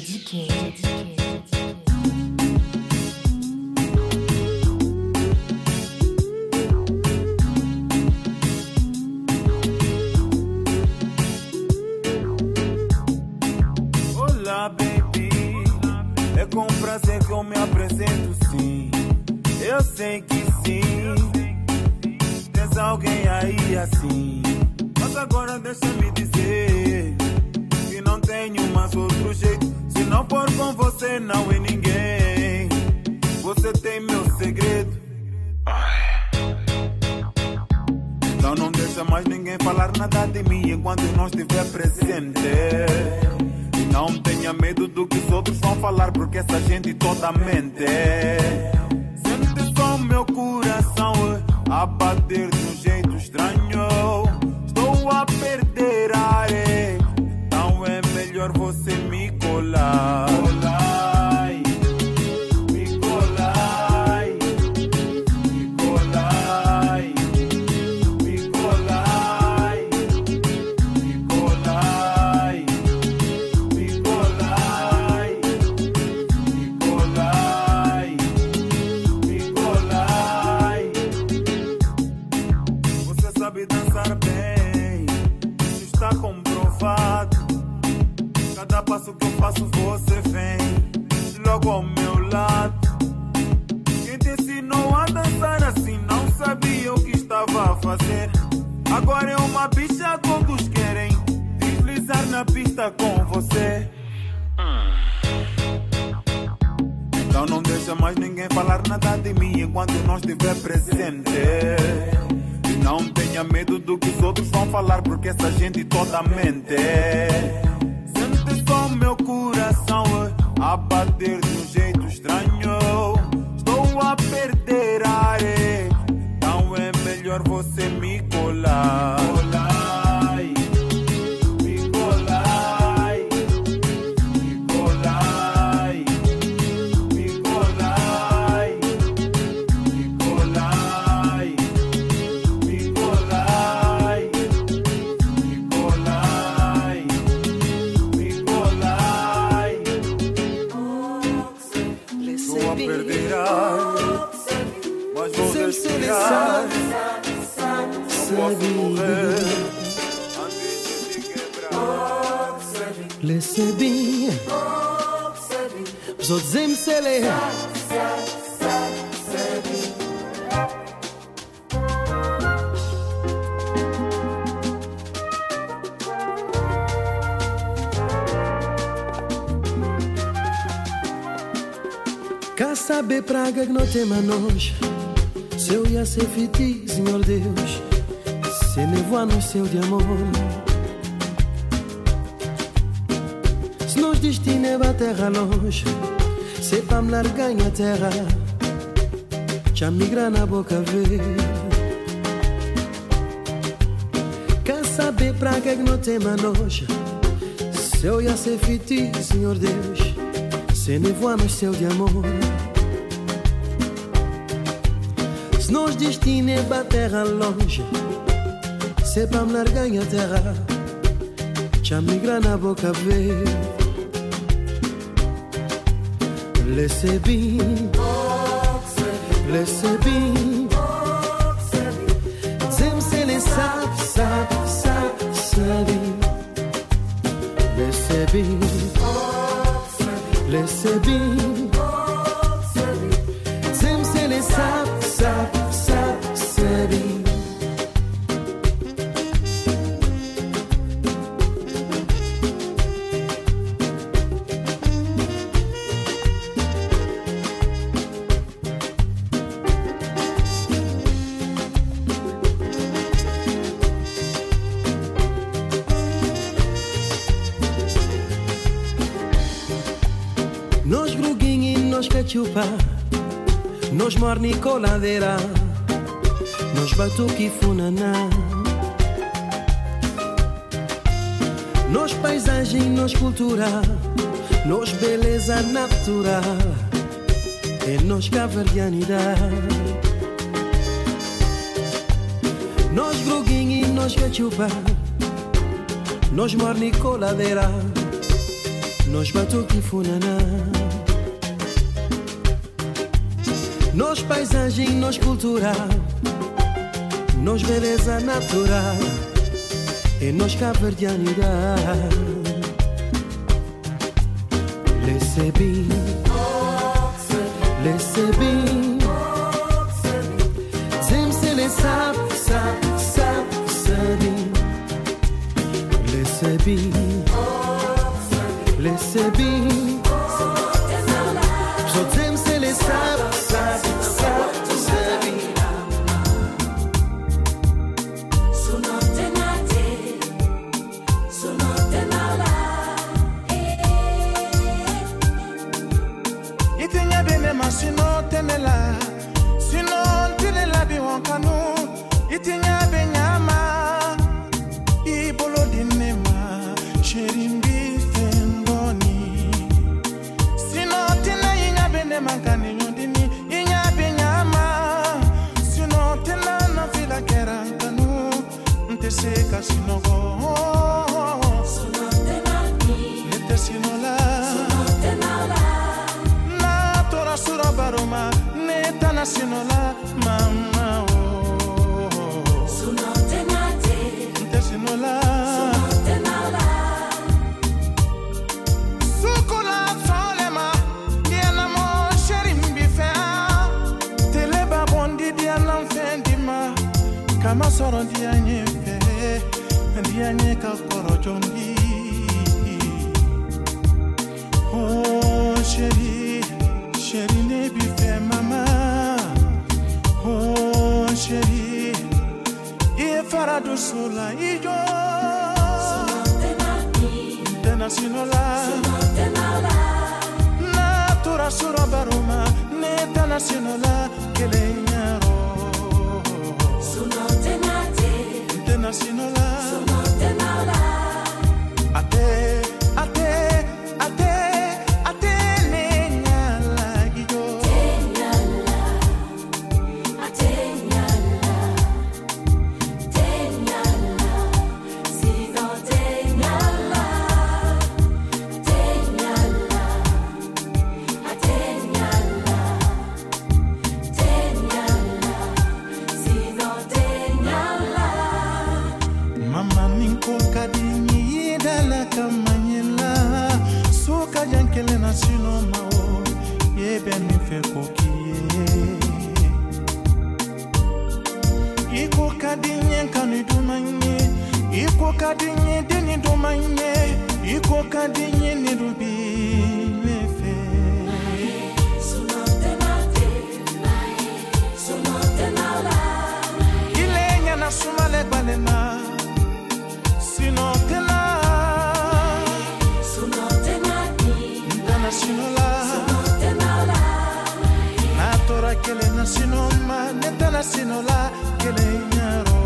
Jody porque essa gente toda mente. Sente só meu coração eh, a bater de um jeito sceller. Quer saber praga que não tem manos Se eu ia ser fiti, Senhor Deus Se nevoar no céu de amor Se nos destino é a terra longe Se pra me largar em terra Já migra na boca ver Quer saber praga que não tem manos Se eu ia ser fiti, Senhor Deus Se nevoar no céu de amor Se nos destino é pra terra longe Se pra me largar em terra Já migra na boca ver Laissez bien, laissez bien. Zem c'est les sap, sap, sap, sabi. Laissez bien, laissez bien. Morni coladeira Nós batuque funaná Nós paisagem, nós cultura Nós beleza natural É nós cavalhanidade Nós gruguinho e nós cachupa Nós morni coladeira Nós batuque funaná Nós paisagem, nós cultural. Nós beleza natural. E nós caverdianidade Recebi kasoro ndị anyị mfe ndị anyị ka kpọrọ jọmbi o sheri sheri na-ebife mama. O sheri ihe faradusula ijo. Internacionala na tụrasụrọbarụma na internacionala kelee Internationala, natora kele na sinoma netana sinola kele nyaro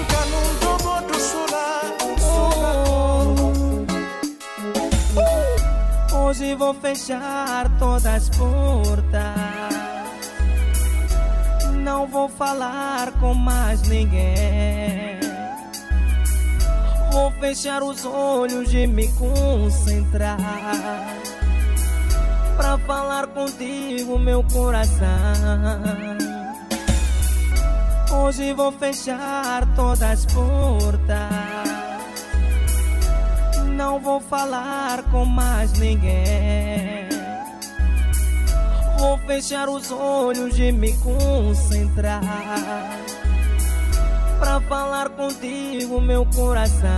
nkanu ntobo dusula Hoje vou fechar todas as portas. Não vou falar com mais ninguém. Vou fechar os olhos e me concentrar. Pra falar contigo, meu coração. Hoje vou fechar todas as portas. Não vou falar com mais ninguém. Vou fechar os olhos e me concentrar. Pra falar contigo, meu coração.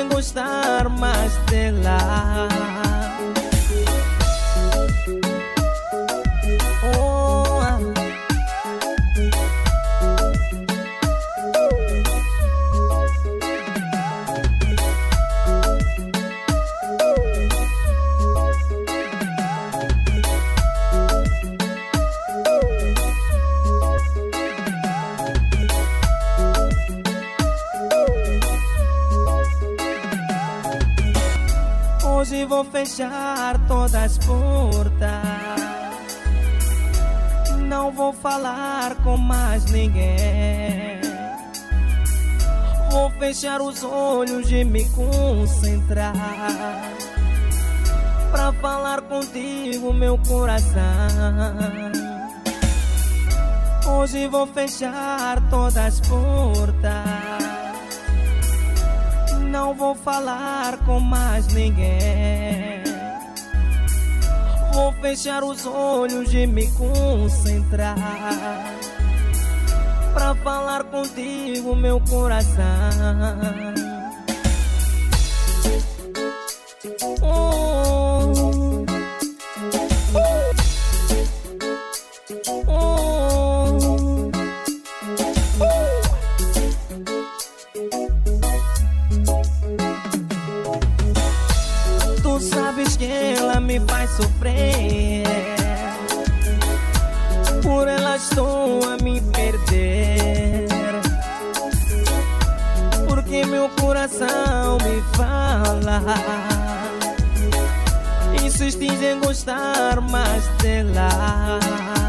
Insistis em gostar mais dela vou fechar todas as portas. Não vou falar com mais ninguém. Vou fechar os olhos e me concentrar. Pra falar contigo, meu coração. Hoje vou fechar todas as portas não vou falar com mais ninguém. Vou fechar os olhos e me concentrar. Pra falar contigo, meu coração. sofrer. Coração me fala. Insistis em gostar mais dela.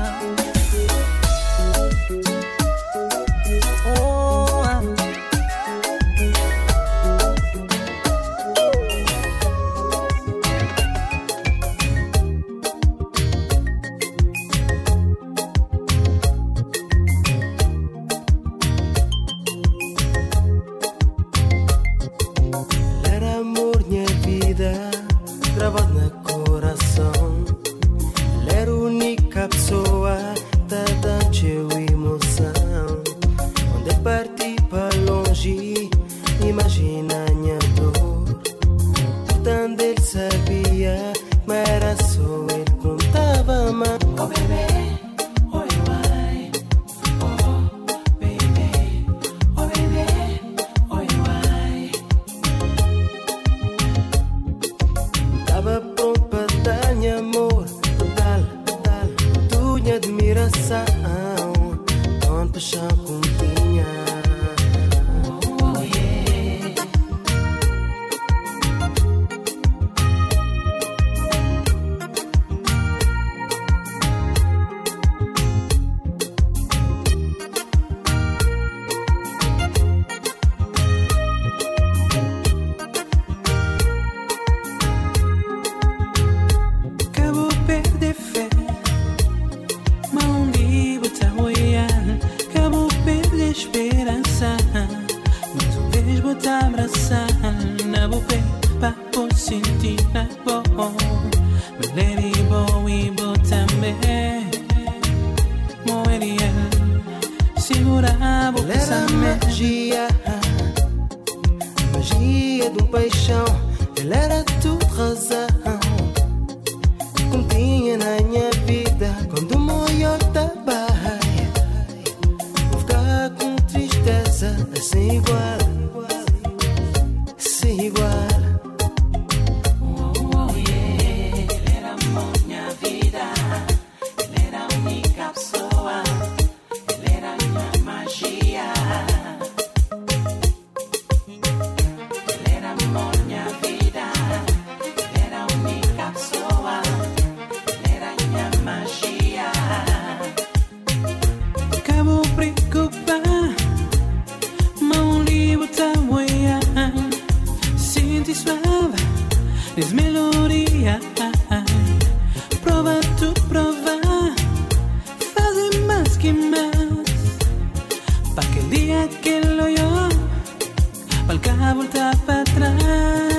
esquimals pa' aquell dia que lo yo, l'oió pel que voltava atrás.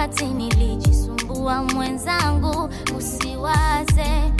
Wakati nilijisumbua mwenzangu usiwaze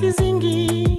sizingi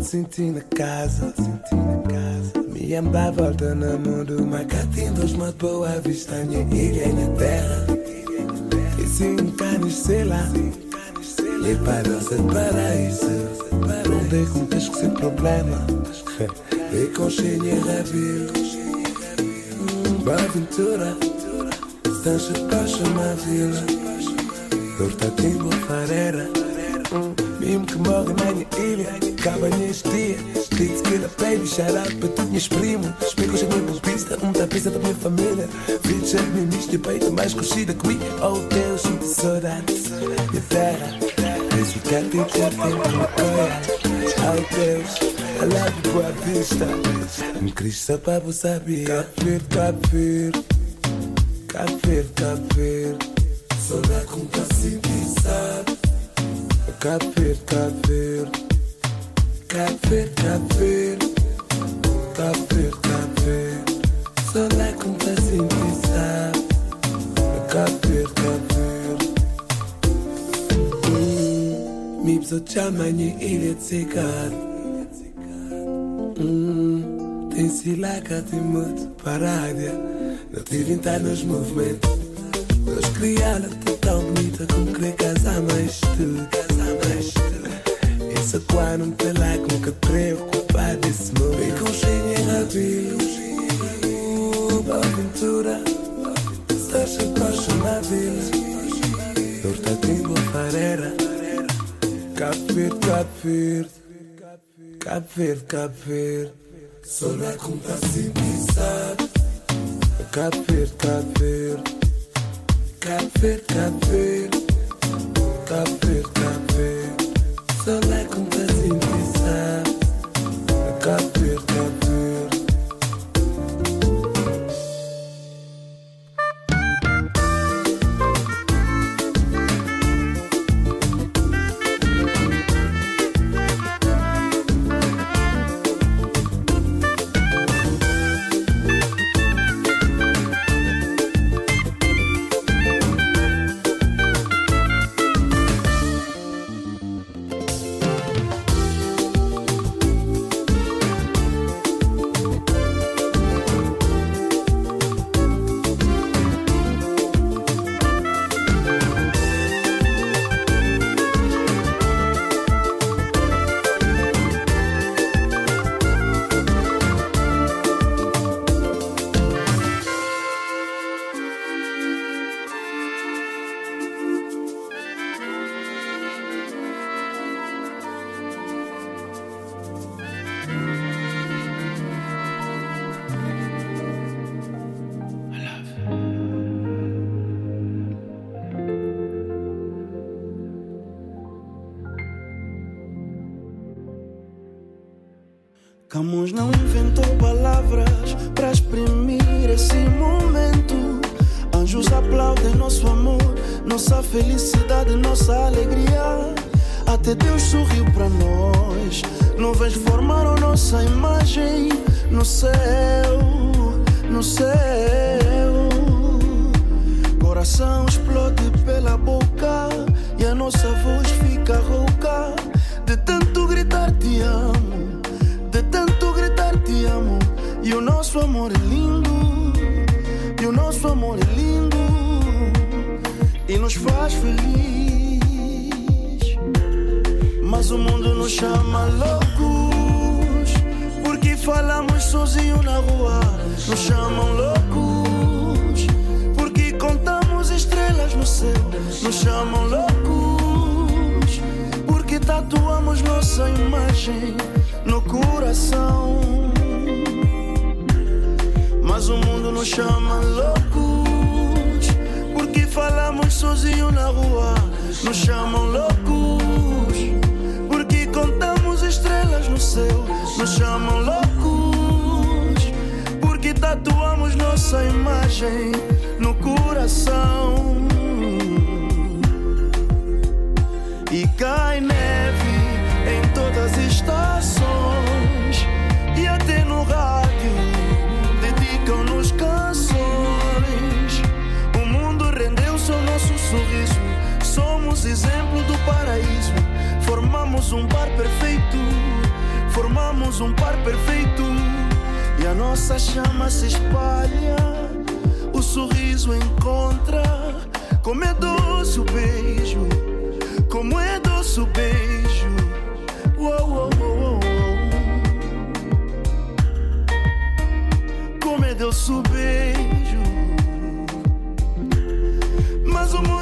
te senti na casa, me na casa. Volta no mundo, do mar, cá mais boa vista, minha ilha e minha terra. E se encarnes, sei lá, e parece paraíso. Não dei com risco sem problema, e com cheia rabio. Boa aventura, estás a paixão na vila. Dorta timbo farera. Mimo que morre na minha ilha, acaba neste dia. Streets killer, baby, shout out para todos meus primos. Minha pista, um tapista da minha família. Filho cheio de misto e peito mais crescida que mim. Oh Deus, sinto saudades. Minha terra, que ficar tempo, já tempo, me apoia. Oh Deus. I love you, Boa Vista. Um Cristo para você saber. Capir, capir. Capir, capir. Só com que se sabe. Cabo Verde, Cabo Verde Cabo Verde, Cabo Verde Cabo Verde, Cabo Verde Saudade como tá sentindo, sabe? Cabo Verde, Cabo Verde Hum, chamar minha ilha de secar Hum, Tem silaca, tem muito parádia Não te inventar nos movimentos. Deus criá-la tá tão bonita como querer casar mais tu, casar mais tu. Essa qua não te lá como que preocupar desse mundo. E com cheio em rabelo, boa aventura, estás apaixonada. Torta tem boa farera, Cabo Verde, Cabo Verde, Cabo Verde, Cabo Verde. Sonar como tá sempre sabe. Cabo Verde, Cabo Verde. Café, café, café, café. Só vai acontecer. Um par perfeito, formamos um par perfeito. E a nossa chama se espalha, o sorriso encontra. Como é doce o beijo, como é doce o beijo. Uou, uou, uou, Como é doce o beijo. Mas o mundo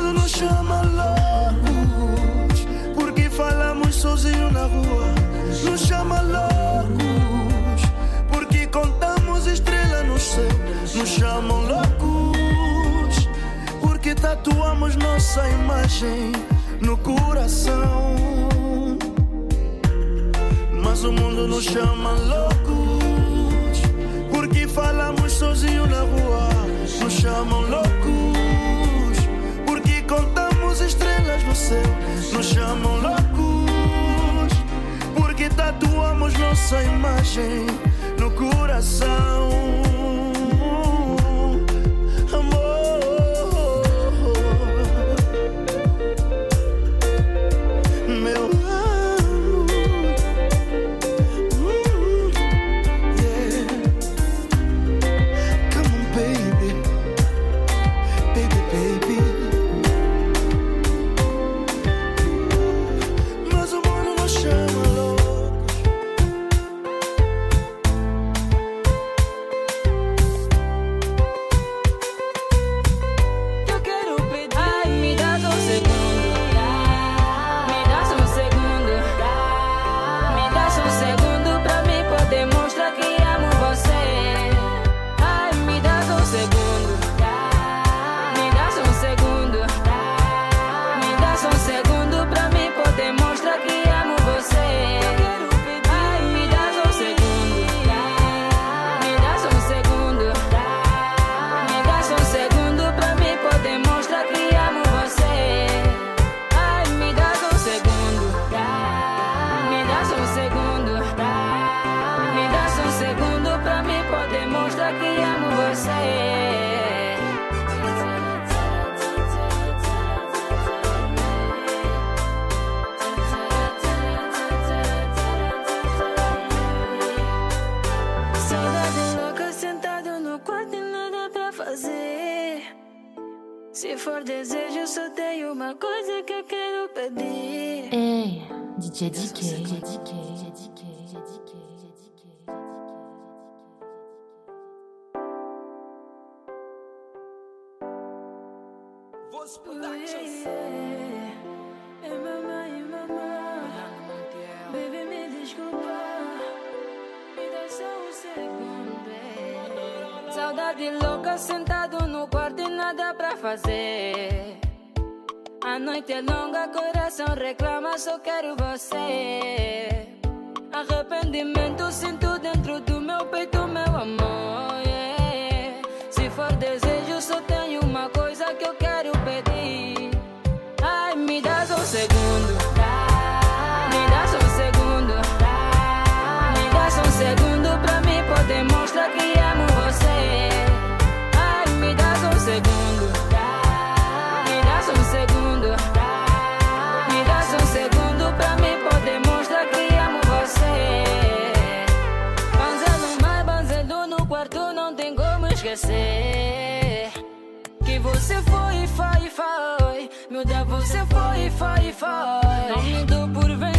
nos chamam loucos, porque tatuamos nossa imagem no coração. Mas o mundo nos chama loucos, porque falamos sozinho na rua. Nos chamam loucos, porque contamos estrelas no céu. Nos chamam loucos, porque tatuamos nossa imagem no coração. Voz Productions. Ei, mamãe, mamãe. Baby, me desculpa. Me dá só um segundo. É. Saudade louca, sentado no quarto e nada pra fazer. A noite é longa, coração reclama, só quero você. Arrependimento sinto dentro do meu peito, meu amor for desejo, só tenho uma coisa que eu quero pedir. esquecer Que você foi, foi, foi. Me dá, você foi, foi, foi. Não me dou por vencer.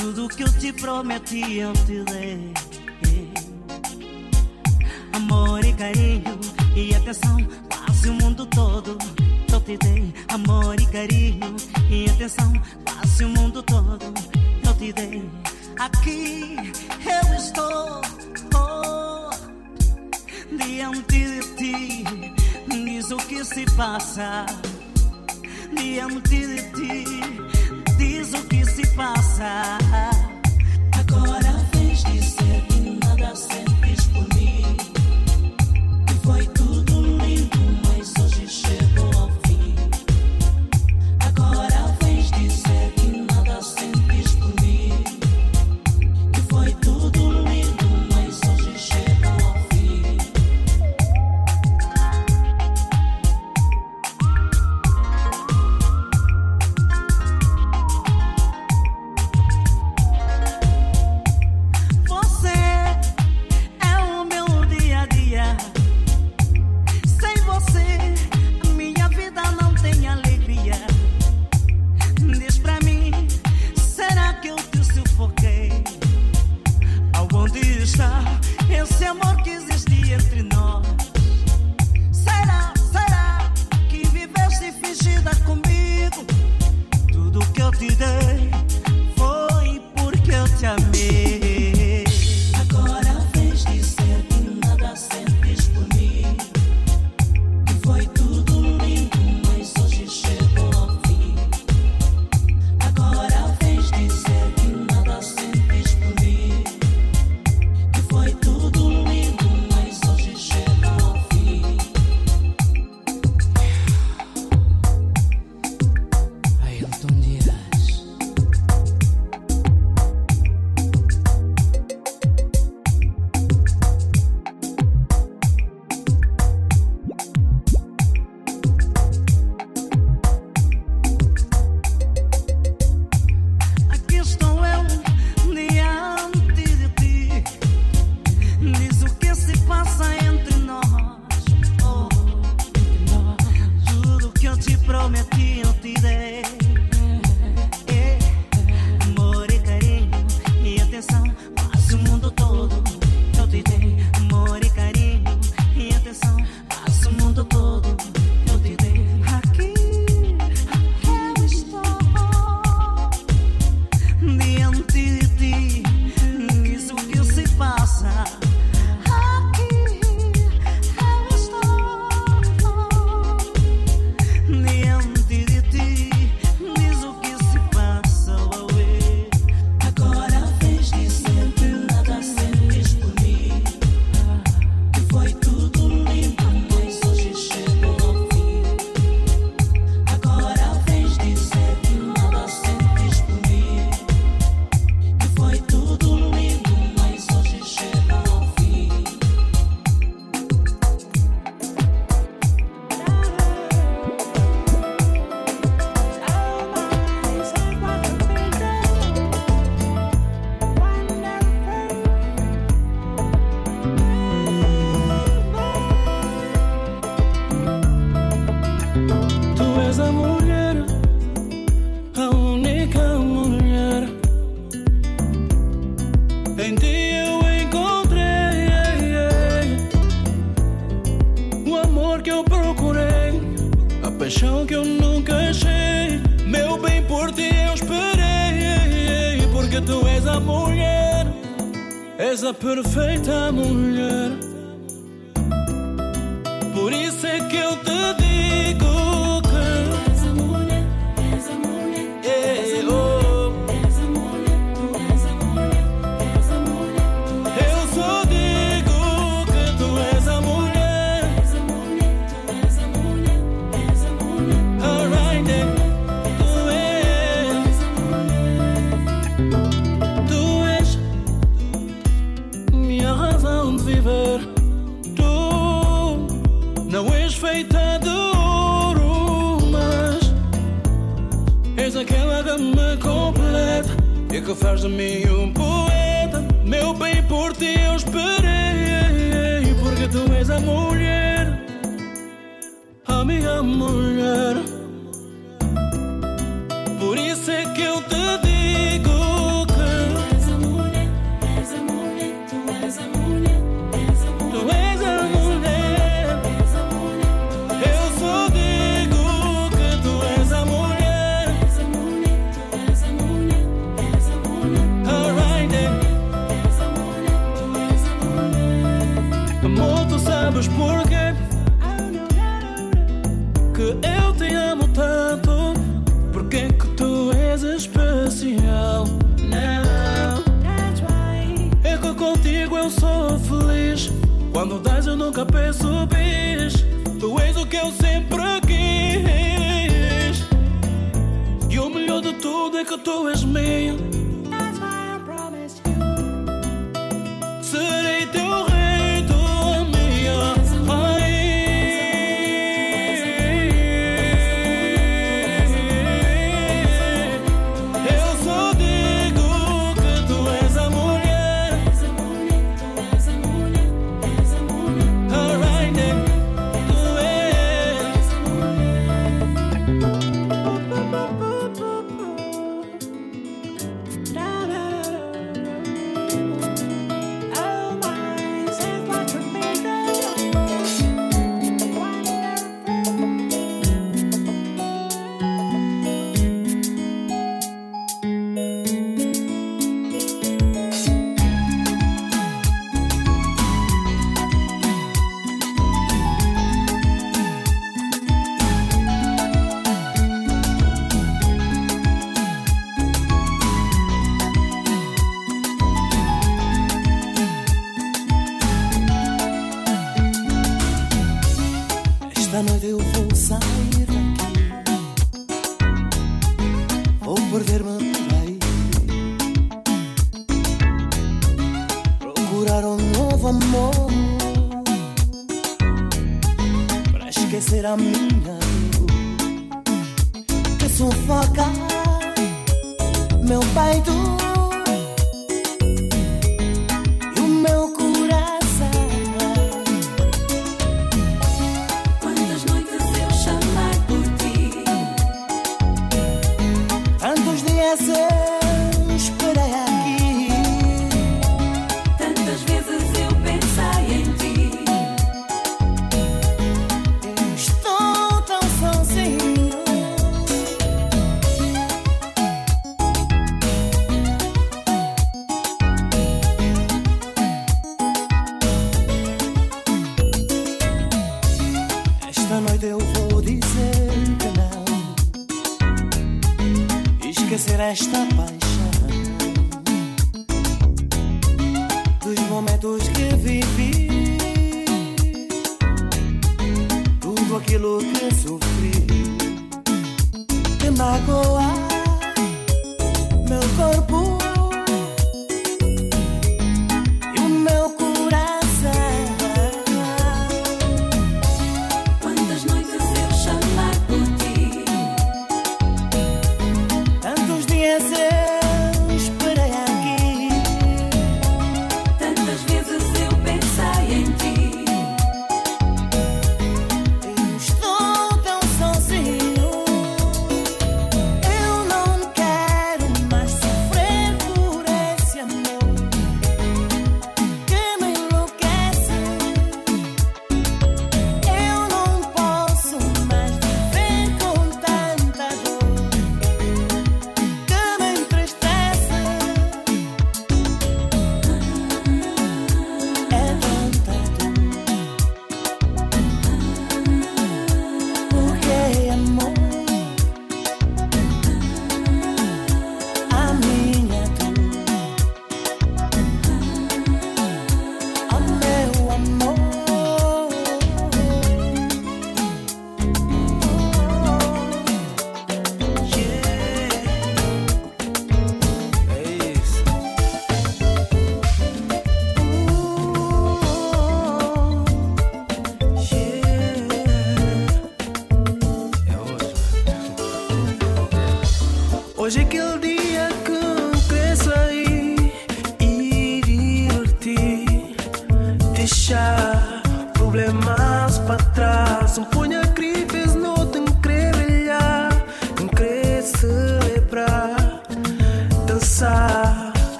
Tudo que eu te prometi eu te dei. Amor e carinho e atenção, quase o mundo todo. Eu te dei amor e carinho e atenção, quase o mundo todo. Eu te dei. Aqui eu estou oh, diante de ti. Diz o que se passa diante de ti passa.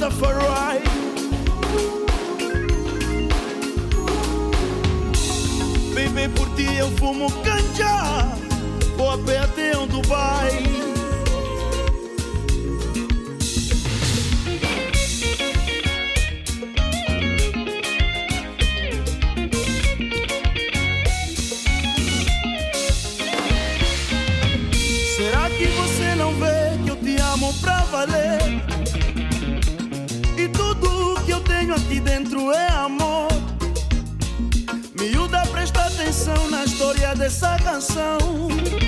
stuff Bem, bem por ti eu fumo canho. essa canção.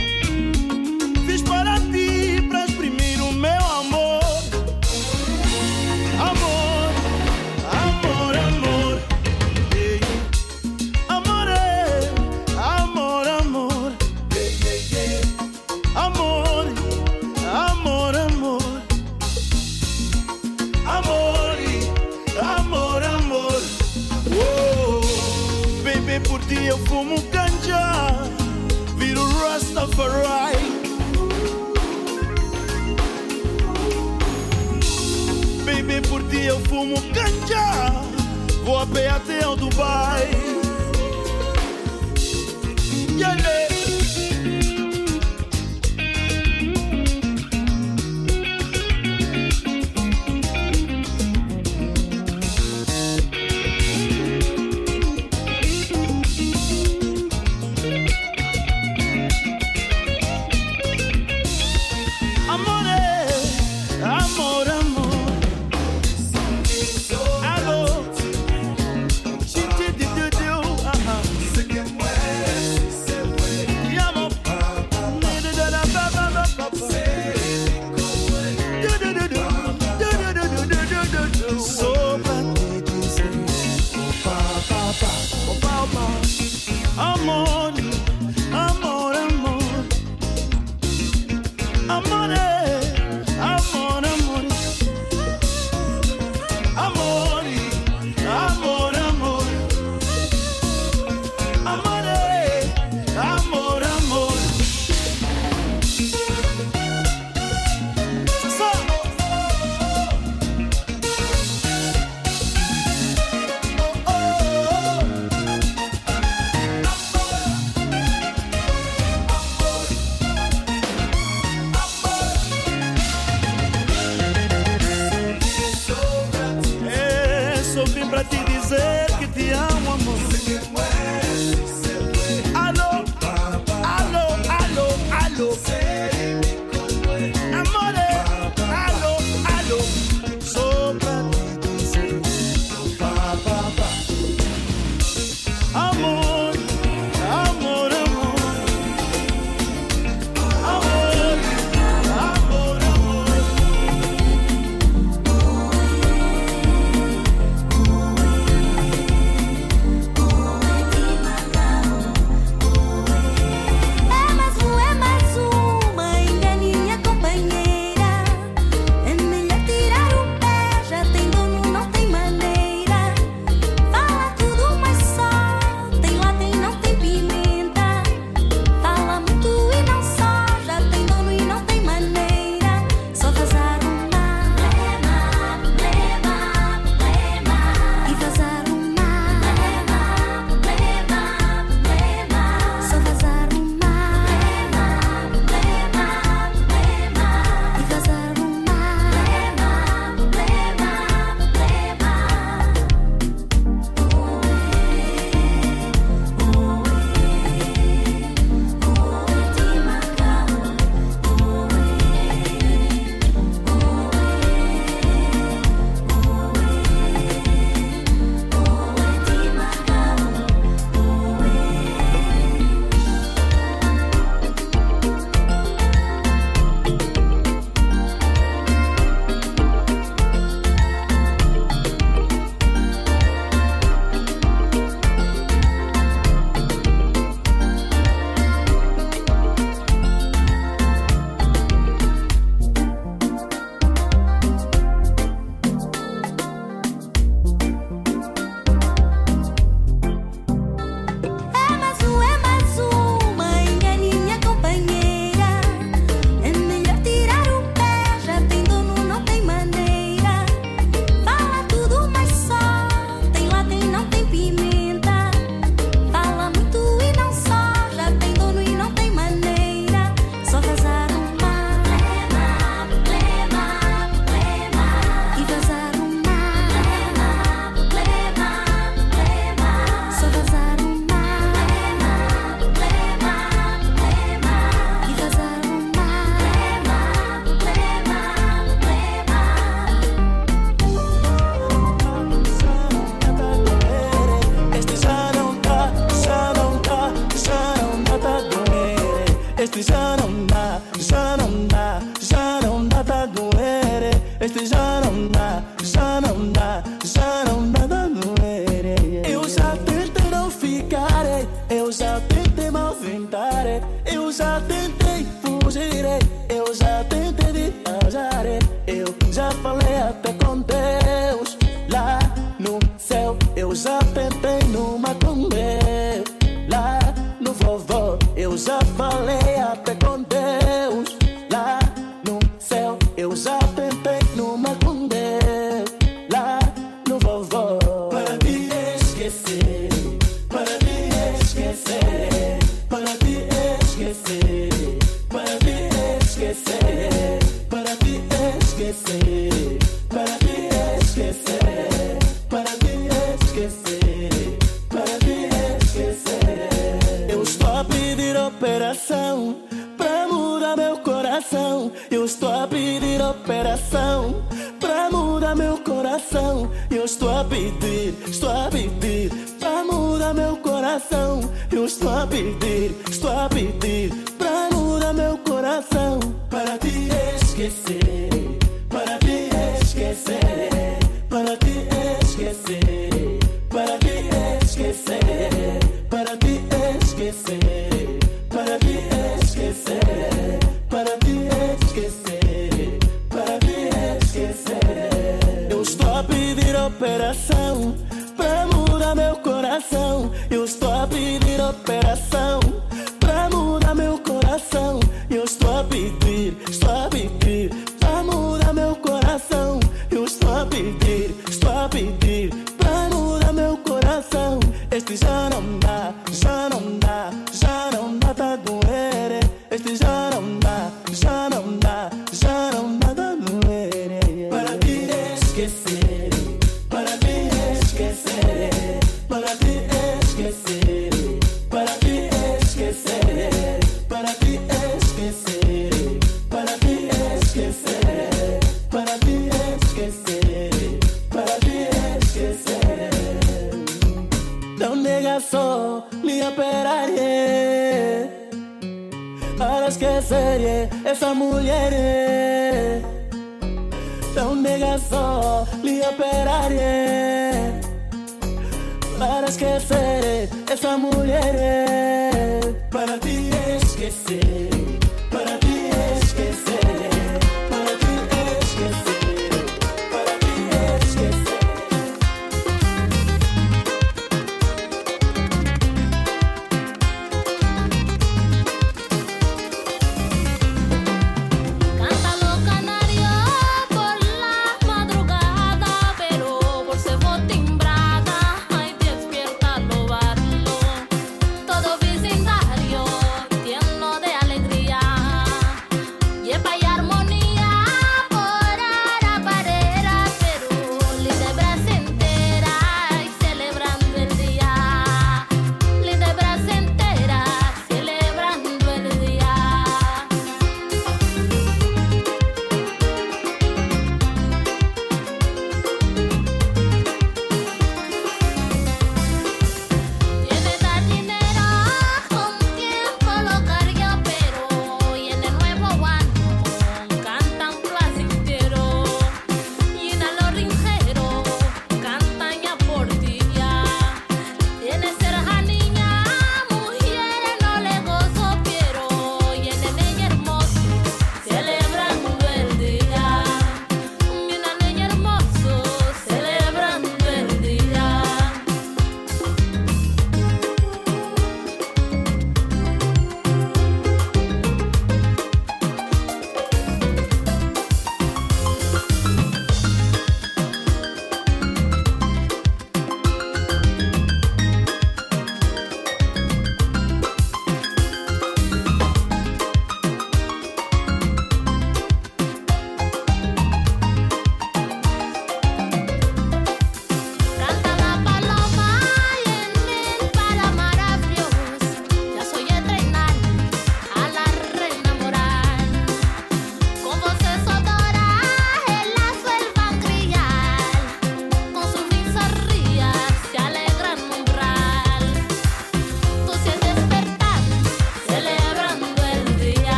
para me esquecer, para me esquecer, para me esquecer. Eu estou a pedir operação para mudar meu coração. Eu estou a pedir operação para mudar meu coração. Eu estou a pedir, estou a pedir para mudar meu coração. Eu estou a pedir, estou a pedir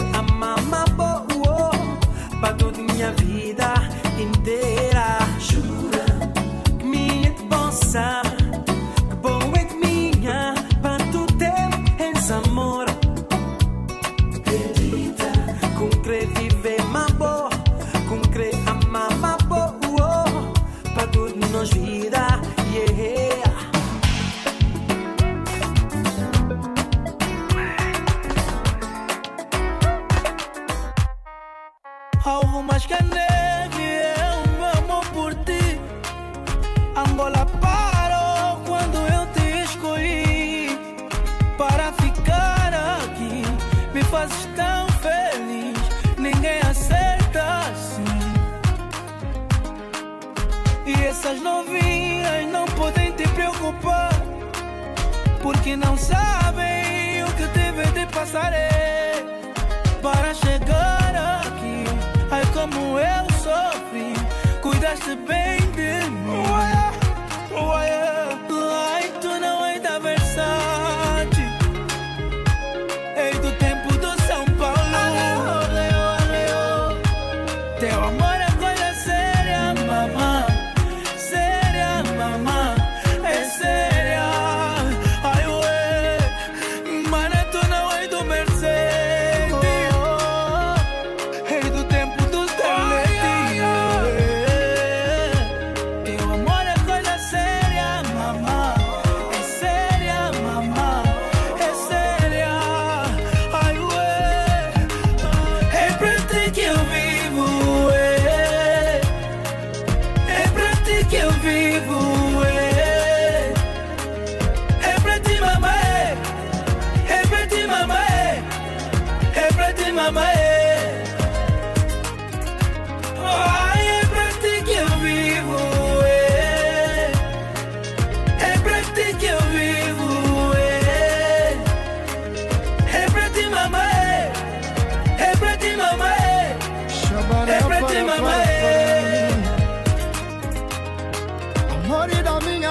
I'm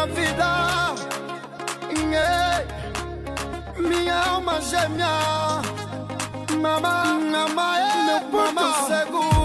vida. Minha alma gêmea. mamãe, mamãe, é meu porto seguro.